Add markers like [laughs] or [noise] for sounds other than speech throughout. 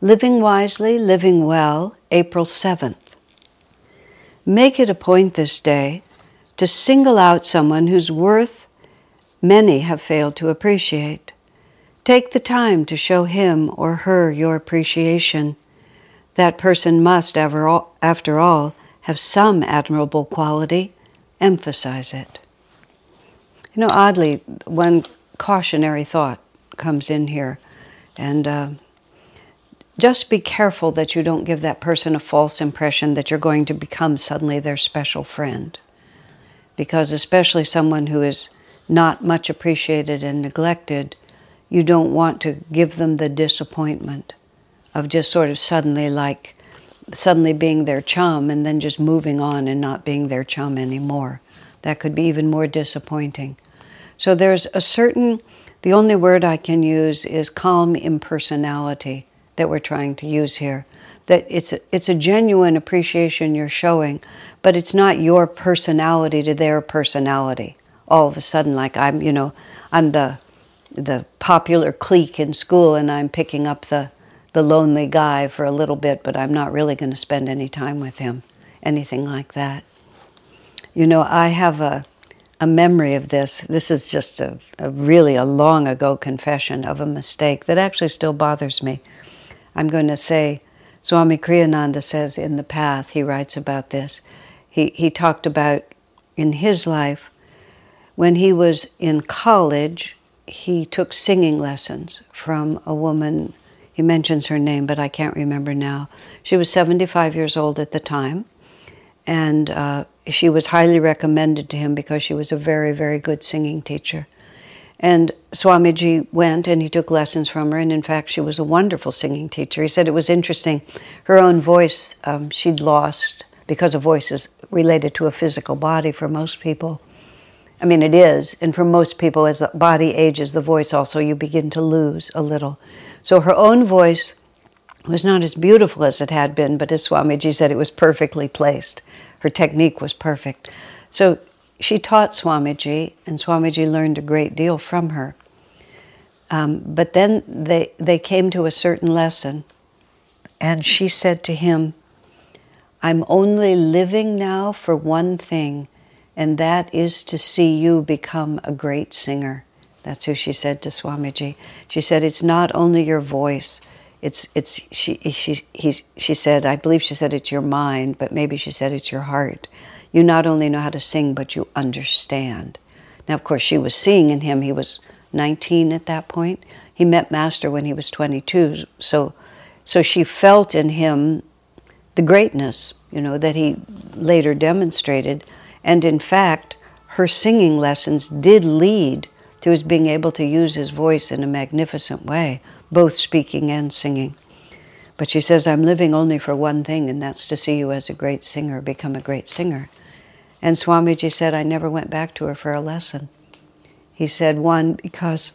Living Wisely, Living Well, April 7th. Make it a point this day to single out someone whose worth many have failed to appreciate. Take the time to show him or her your appreciation. That person must, after all, have some admirable quality. Emphasize it. You know, oddly, one cautionary thought comes in here, and uh, just be careful that you don't give that person a false impression that you're going to become suddenly their special friend. Because, especially someone who is not much appreciated and neglected, you don't want to give them the disappointment of just sort of suddenly, like, suddenly being their chum and then just moving on and not being their chum anymore. That could be even more disappointing. So, there's a certain, the only word I can use is calm impersonality that we're trying to use here. That it's a, it's a genuine appreciation you're showing, but it's not your personality to their personality. All of a sudden, like I'm, you know, I'm the the popular clique in school, and I'm picking up the the lonely guy for a little bit, but I'm not really going to spend any time with him. Anything like that. You know, I have a a memory of this. This is just a, a really a long ago confession of a mistake that actually still bothers me. I'm going to say, Swami Kriyananda says in The Path, he writes about this. He, he talked about in his life, when he was in college, he took singing lessons from a woman. He mentions her name, but I can't remember now. She was 75 years old at the time, and uh, she was highly recommended to him because she was a very, very good singing teacher. And Swamiji went and he took lessons from her, and in fact, she was a wonderful singing teacher. He said it was interesting. Her own voice um, she'd lost because a voice is related to a physical body for most people. I mean, it is, and for most people, as the body ages, the voice also you begin to lose a little. So her own voice was not as beautiful as it had been, but as Swamiji said, it was perfectly placed. Her technique was perfect. So she taught Swamiji, and Swamiji learned a great deal from her. Um, but then they, they came to a certain lesson, and she said to him, I'm only living now for one thing, and that is to see you become a great singer. That's who she said to Swamiji. She said, It's not only your voice. It's, it's, she, she, he, she said, I believe she said it's your mind, but maybe she said it's your heart you not only know how to sing, but you understand. Now, of course, she was seeing in him. He was 19 at that point. He met Master when he was 22. So, so she felt in him the greatness, you know, that he later demonstrated. And in fact, her singing lessons did lead to his being able to use his voice in a magnificent way, both speaking and singing. But she says, I'm living only for one thing, and that's to see you as a great singer, become a great singer. And Swamiji said, I never went back to her for a lesson. He said, one, because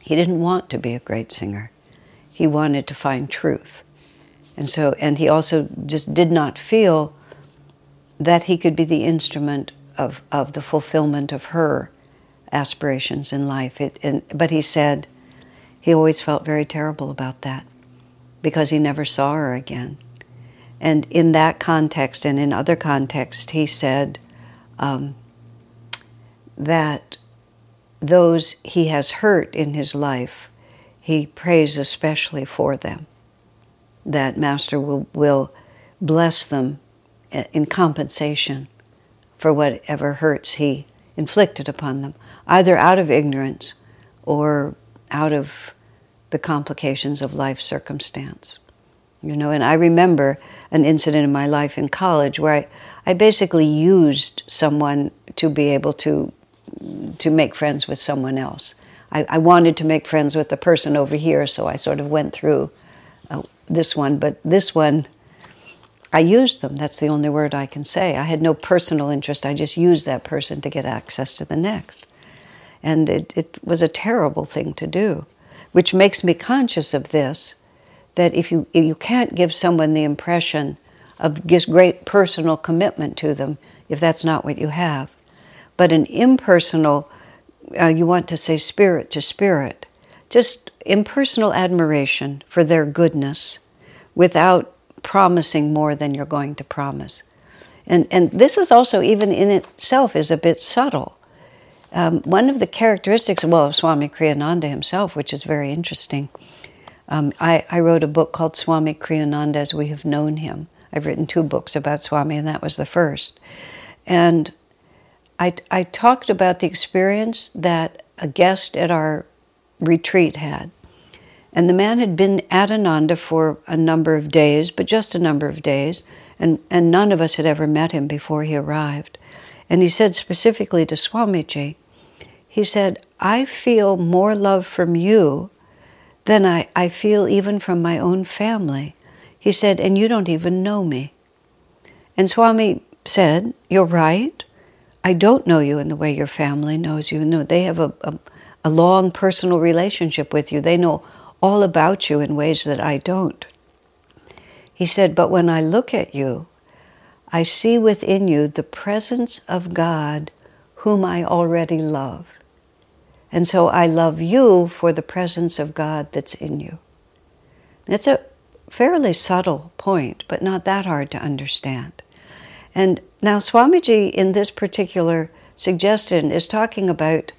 he didn't want to be a great singer. He wanted to find truth. And so, and he also just did not feel that he could be the instrument of, of the fulfillment of her aspirations in life. It, and, but he said he always felt very terrible about that because he never saw her again. And in that context and in other contexts, he said, um, that those he has hurt in his life, he prays especially for them. That Master will, will bless them in compensation for whatever hurts he inflicted upon them, either out of ignorance or out of the complications of life circumstance. You know, and I remember an incident in my life in college where I, I basically used someone to be able to to make friends with someone else. I, I wanted to make friends with the person over here, so I sort of went through a, this one, but this one, I used them. That's the only word I can say. I had no personal interest. I just used that person to get access to the next. And it, it was a terrible thing to do, which makes me conscious of this that if you, if you can't give someone the impression of great personal commitment to them, if that's not what you have, but an impersonal, uh, you want to say spirit to spirit, just impersonal admiration for their goodness without promising more than you're going to promise. And, and this is also, even in itself, is a bit subtle. Um, one of the characteristics, well, of Swami Kriyananda himself, which is very interesting, um, I, I, wrote a book called Swami Kriyananda as We Have Known Him. I've written two books about Swami, and that was the first. And I, I talked about the experience that a guest at our retreat had. And the man had been at Ananda for a number of days, but just a number of days, and, and none of us had ever met him before he arrived. And he said specifically to Swamiji, he said, I feel more love from you than I, I feel even from my own family. He said, and you don't even know me. And Swami said, You're right. I don't know you in the way your family knows you. No, they have a, a a long personal relationship with you. They know all about you in ways that I don't. He said, But when I look at you, I see within you the presence of God whom I already love. And so I love you for the presence of God that's in you. It's a fairly subtle point, but not that hard to understand. And now, Swamiji, in this particular suggestion, is talking about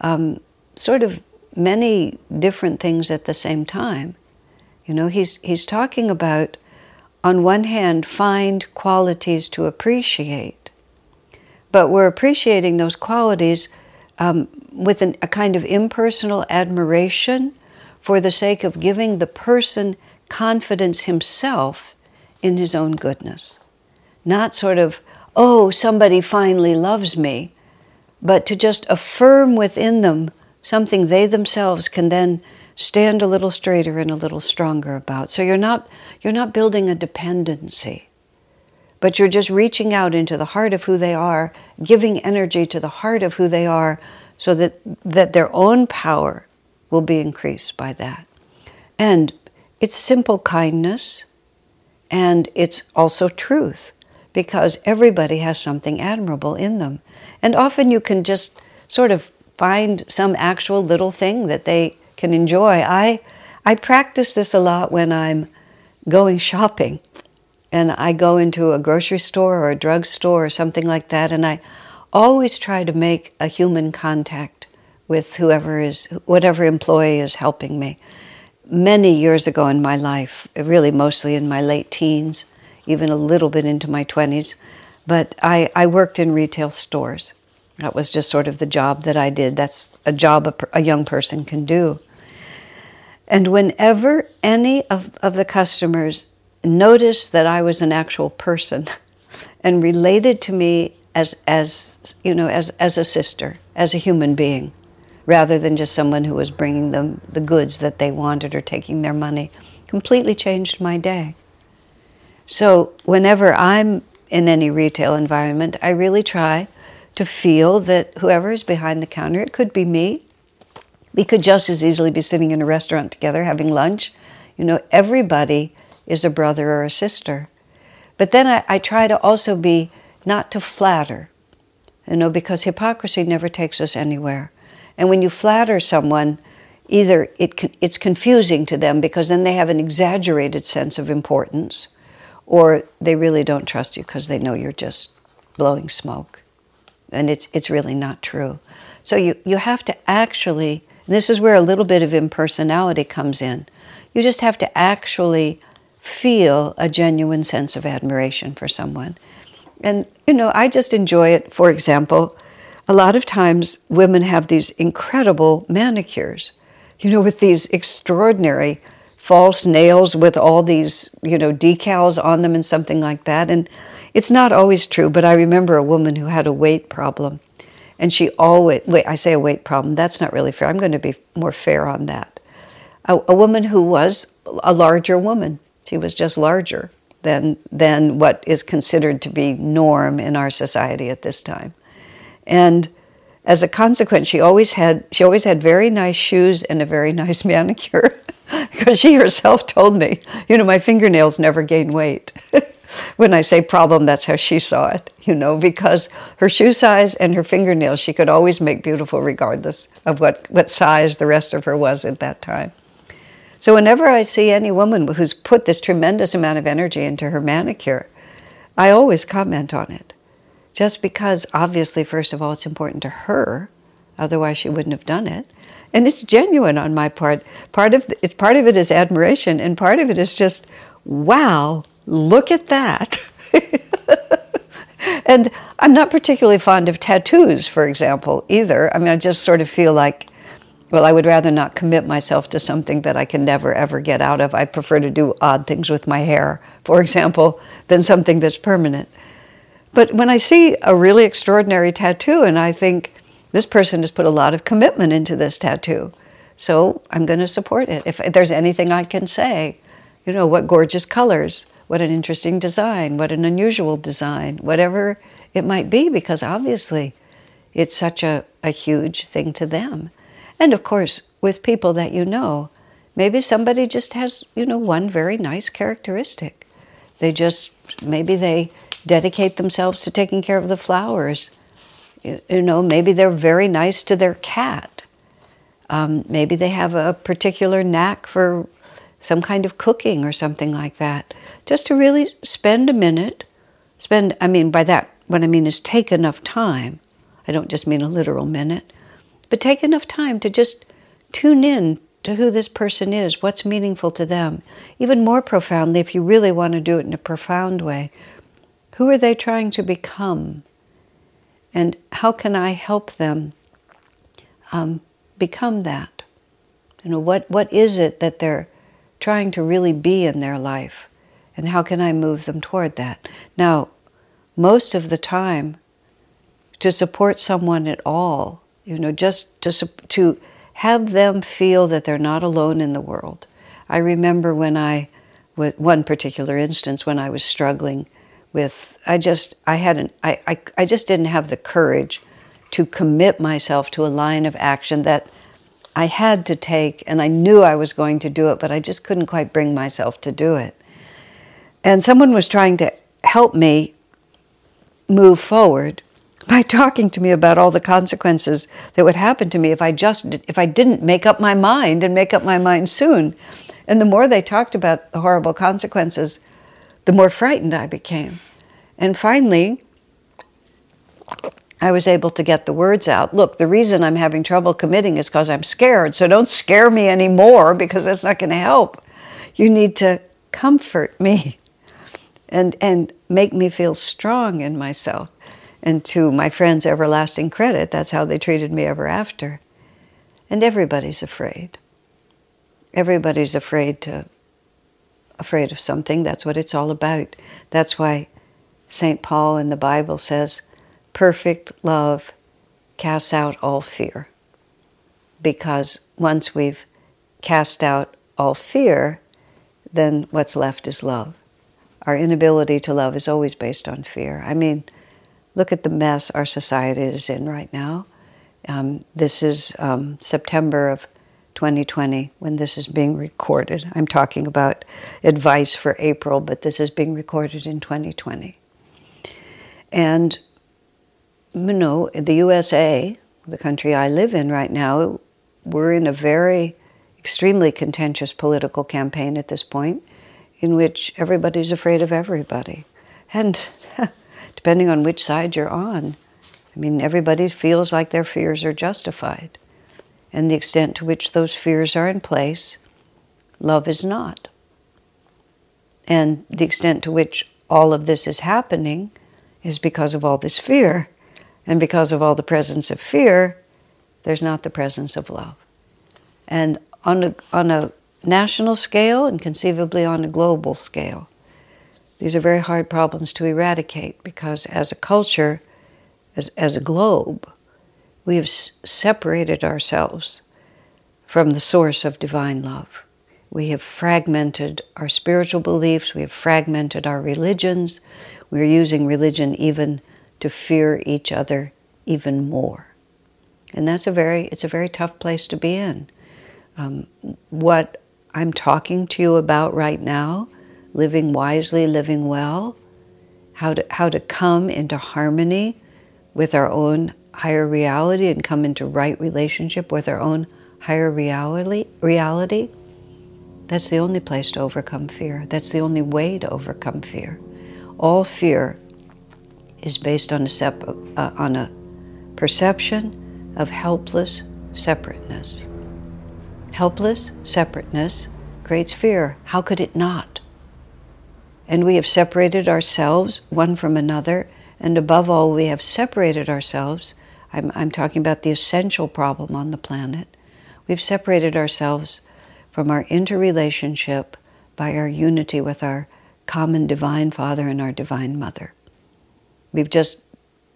um, sort of many different things at the same time. You know, he's, he's talking about, on one hand, find qualities to appreciate, but we're appreciating those qualities um, with an, a kind of impersonal admiration for the sake of giving the person confidence himself in his own goodness. Not sort of, oh, somebody finally loves me, but to just affirm within them something they themselves can then stand a little straighter and a little stronger about. So you're not you're not building a dependency, but you're just reaching out into the heart of who they are, giving energy to the heart of who they are so that that their own power will be increased by that. And it's simple kindness and it's also truth because everybody has something admirable in them. And often you can just sort of find some actual little thing that they can enjoy. I, I practice this a lot when I'm going shopping and I go into a grocery store or a drugstore or something like that, and I always try to make a human contact with whoever is, whatever employee is helping me. Many years ago in my life, really mostly in my late teens, even a little bit into my 20s, but I, I worked in retail stores. That was just sort of the job that I did. That's a job a, a young person can do. And whenever any of, of the customers noticed that I was an actual person [laughs] and related to me as, as, you know, as, as a sister, as a human being, rather than just someone who was bringing them the goods that they wanted or taking their money, completely changed my day. So whenever I'm in any retail environment, I really try to feel that whoever is behind the counter, it could be me. We could just as easily be sitting in a restaurant together having lunch. You know, everybody is a brother or a sister. But then I, I try to also be not to flatter, you know, because hypocrisy never takes us anywhere. And when you flatter someone, either it, it's confusing to them because then they have an exaggerated sense of importance, or they really don't trust you because they know you're just blowing smoke and it's it's really not true. So you you have to actually this is where a little bit of impersonality comes in. You just have to actually feel a genuine sense of admiration for someone. And you know, I just enjoy it. For example, a lot of times women have these incredible manicures, you know, with these extraordinary false nails with all these, you know, decals on them and something like that. And it's not always true, but I remember a woman who had a weight problem. And she always, wait, I say a weight problem, that's not really fair. I'm going to be more fair on that. A, a woman who was a larger woman, She was just larger than, than what is considered to be norm in our society at this time. And as a consequence, she always had she always had very nice shoes and a very [laughs] nice manicure [laughs] because she herself told me, you know, my fingernails never gain weight. [laughs] when I say problem, that's how she saw it, you know, because her shoe size and her fingernails, she could always make beautiful regardless of what, what size the rest of her was at that time. So whenever I see any woman who's put this tremendous amount of energy into her manicure, I always comment on it. Just because, obviously, first of all, it's important to her, otherwise, she wouldn't have done it. And it's genuine on my part. Part of, it's, part of it is admiration, and part of it is just, wow, look at that. [laughs] and I'm not particularly fond of tattoos, for example, either. I mean, I just sort of feel like, well, I would rather not commit myself to something that I can never, ever get out of. I prefer to do odd things with my hair, for [laughs] example, than something that's permanent. But when I see a really extraordinary tattoo and I think this person has put a lot of commitment into this tattoo, so I'm going to support it. If there's anything I can say, you know, what gorgeous colors what an interesting design, what an unusual design, whatever it might be, because obviously it's such a, a huge thing to them. And of course, with people that you know, maybe somebody just has, you know, one very nice characteristic. They just, maybe they dedicate themselves to taking care of the flowers. You, know, maybe they're very nice to their cat. Um, maybe they have a particular knack for some kind of cooking or something like that just to really spend a minute, spend, I mean, by that, what I mean is take enough time. I don't just mean a literal minute, but take enough time to just tune in to who this person is, what's meaningful to them. Even more profoundly, if you really want to do it in a profound way, who are they trying to become? And how can I help them um, become that? You know, what, what is it that they're trying to really be in their life? and how can I move them toward that? Now, most of the time, to support someone at all, you know, just to, to have them feel that they're not alone in the world. I remember when I, with one particular instance, when I was struggling with, I just, I hadn't, I, I, I just didn't have the courage to commit myself to a line of action that I had to take, and I knew I was going to do it, but I just couldn't quite bring myself to do it. And someone was trying to help me move forward by talking to me about all the consequences that would happen to me if I just if I didn't make up my mind and make up my mind soon. And the more they talked about the horrible consequences, the more frightened I became. And finally, I was able to get the words out. Look, the reason I'm having trouble committing is because I'm scared. So don't scare me anymore because that's not going to help. You need to comfort me and, and make me feel strong in myself. And to my friends' everlasting credit, that's how they treated me ever after. And everybody's afraid. Everybody's afraid to afraid of something. That's what it's all about. That's why St. Paul in the Bible says, perfect love casts out all fear. Because once we've cast out all fear, then what's left is love our inability to love is always based on fear. I mean, look at the mess our society is in right now. Um, this is um, September of 2020 when this is being recorded. I'm talking about advice for April, but this is being recorded in 2020. And, you know, the USA, the country I live in right now, we're in a very extremely contentious political campaign at this point in which everybody's afraid of everybody. And depending on which side you're on, I mean, everybody feels like their fears are justified. And the extent to which those fears are in place, love is not. And the extent to which all of this is happening is because of all this fear. And because of all the presence of fear, there's not the presence of love. And on a, on a national scale and conceivably on a global scale. These are very hard problems to eradicate because, as a culture, as, as a globe, we have s- separated ourselves from the source of divine love. We have fragmented our spiritual beliefs, we have fragmented our religions. We're using religion even to fear each other even more. And that's a very, it's a very tough place to be in. Um, what I'm talking to you about right now, living wisely, living well, how to, how to come into harmony with our own higher reality and come into right relationship with our own higher reality, reality, that's the only place to overcome fear. That's the only way to overcome fear. All fear is based on a, sep- uh, on a perception of helpless separateness. Helpless separateness creates fear. How could it not? And we have separated ourselves one from another, and above all, we have separated ourselves. I'm, I'm talking about the essential problem on the planet. We've separated ourselves from our interrelationship by our unity with our common divine Father and our divine Mother. We've just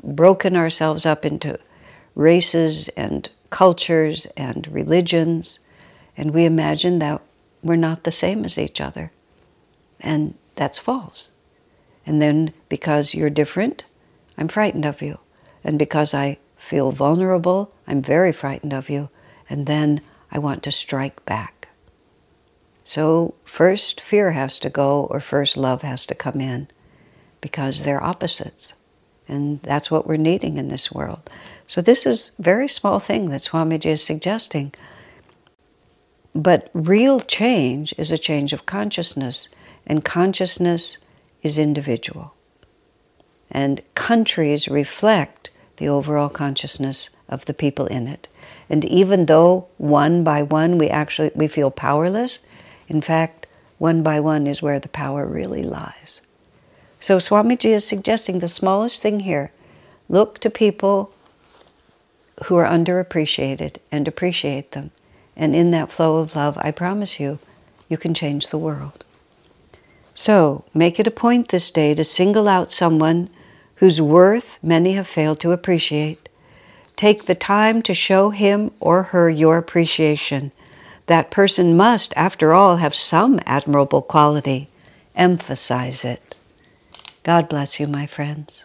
broken ourselves up into races and cultures and religions, and we imagine that we're not the same as each other. And that's false. And then because you're different, I'm frightened of you. And because I feel vulnerable, I'm very frightened of you. And then I want to strike back. So first fear has to go, or first love has to come in, because they're opposites. And that's what we're needing in this world. So this is a very small thing that Swamiji is suggesting. But real change is a change of consciousness, and consciousness is individual. And countries reflect the overall consciousness of the people in it. And even though one by one we actually we feel powerless, in fact, one by one is where the power really lies. So Swamiji is suggesting the smallest thing here look to people who are underappreciated and appreciate them. And in that flow of love, I promise you, you can change the world. So make it a point this day to single out someone whose worth many have failed to appreciate. Take the time to show him or her your appreciation that person must, after all, have some admirable quality. Emphasize it. God bless you, my friends.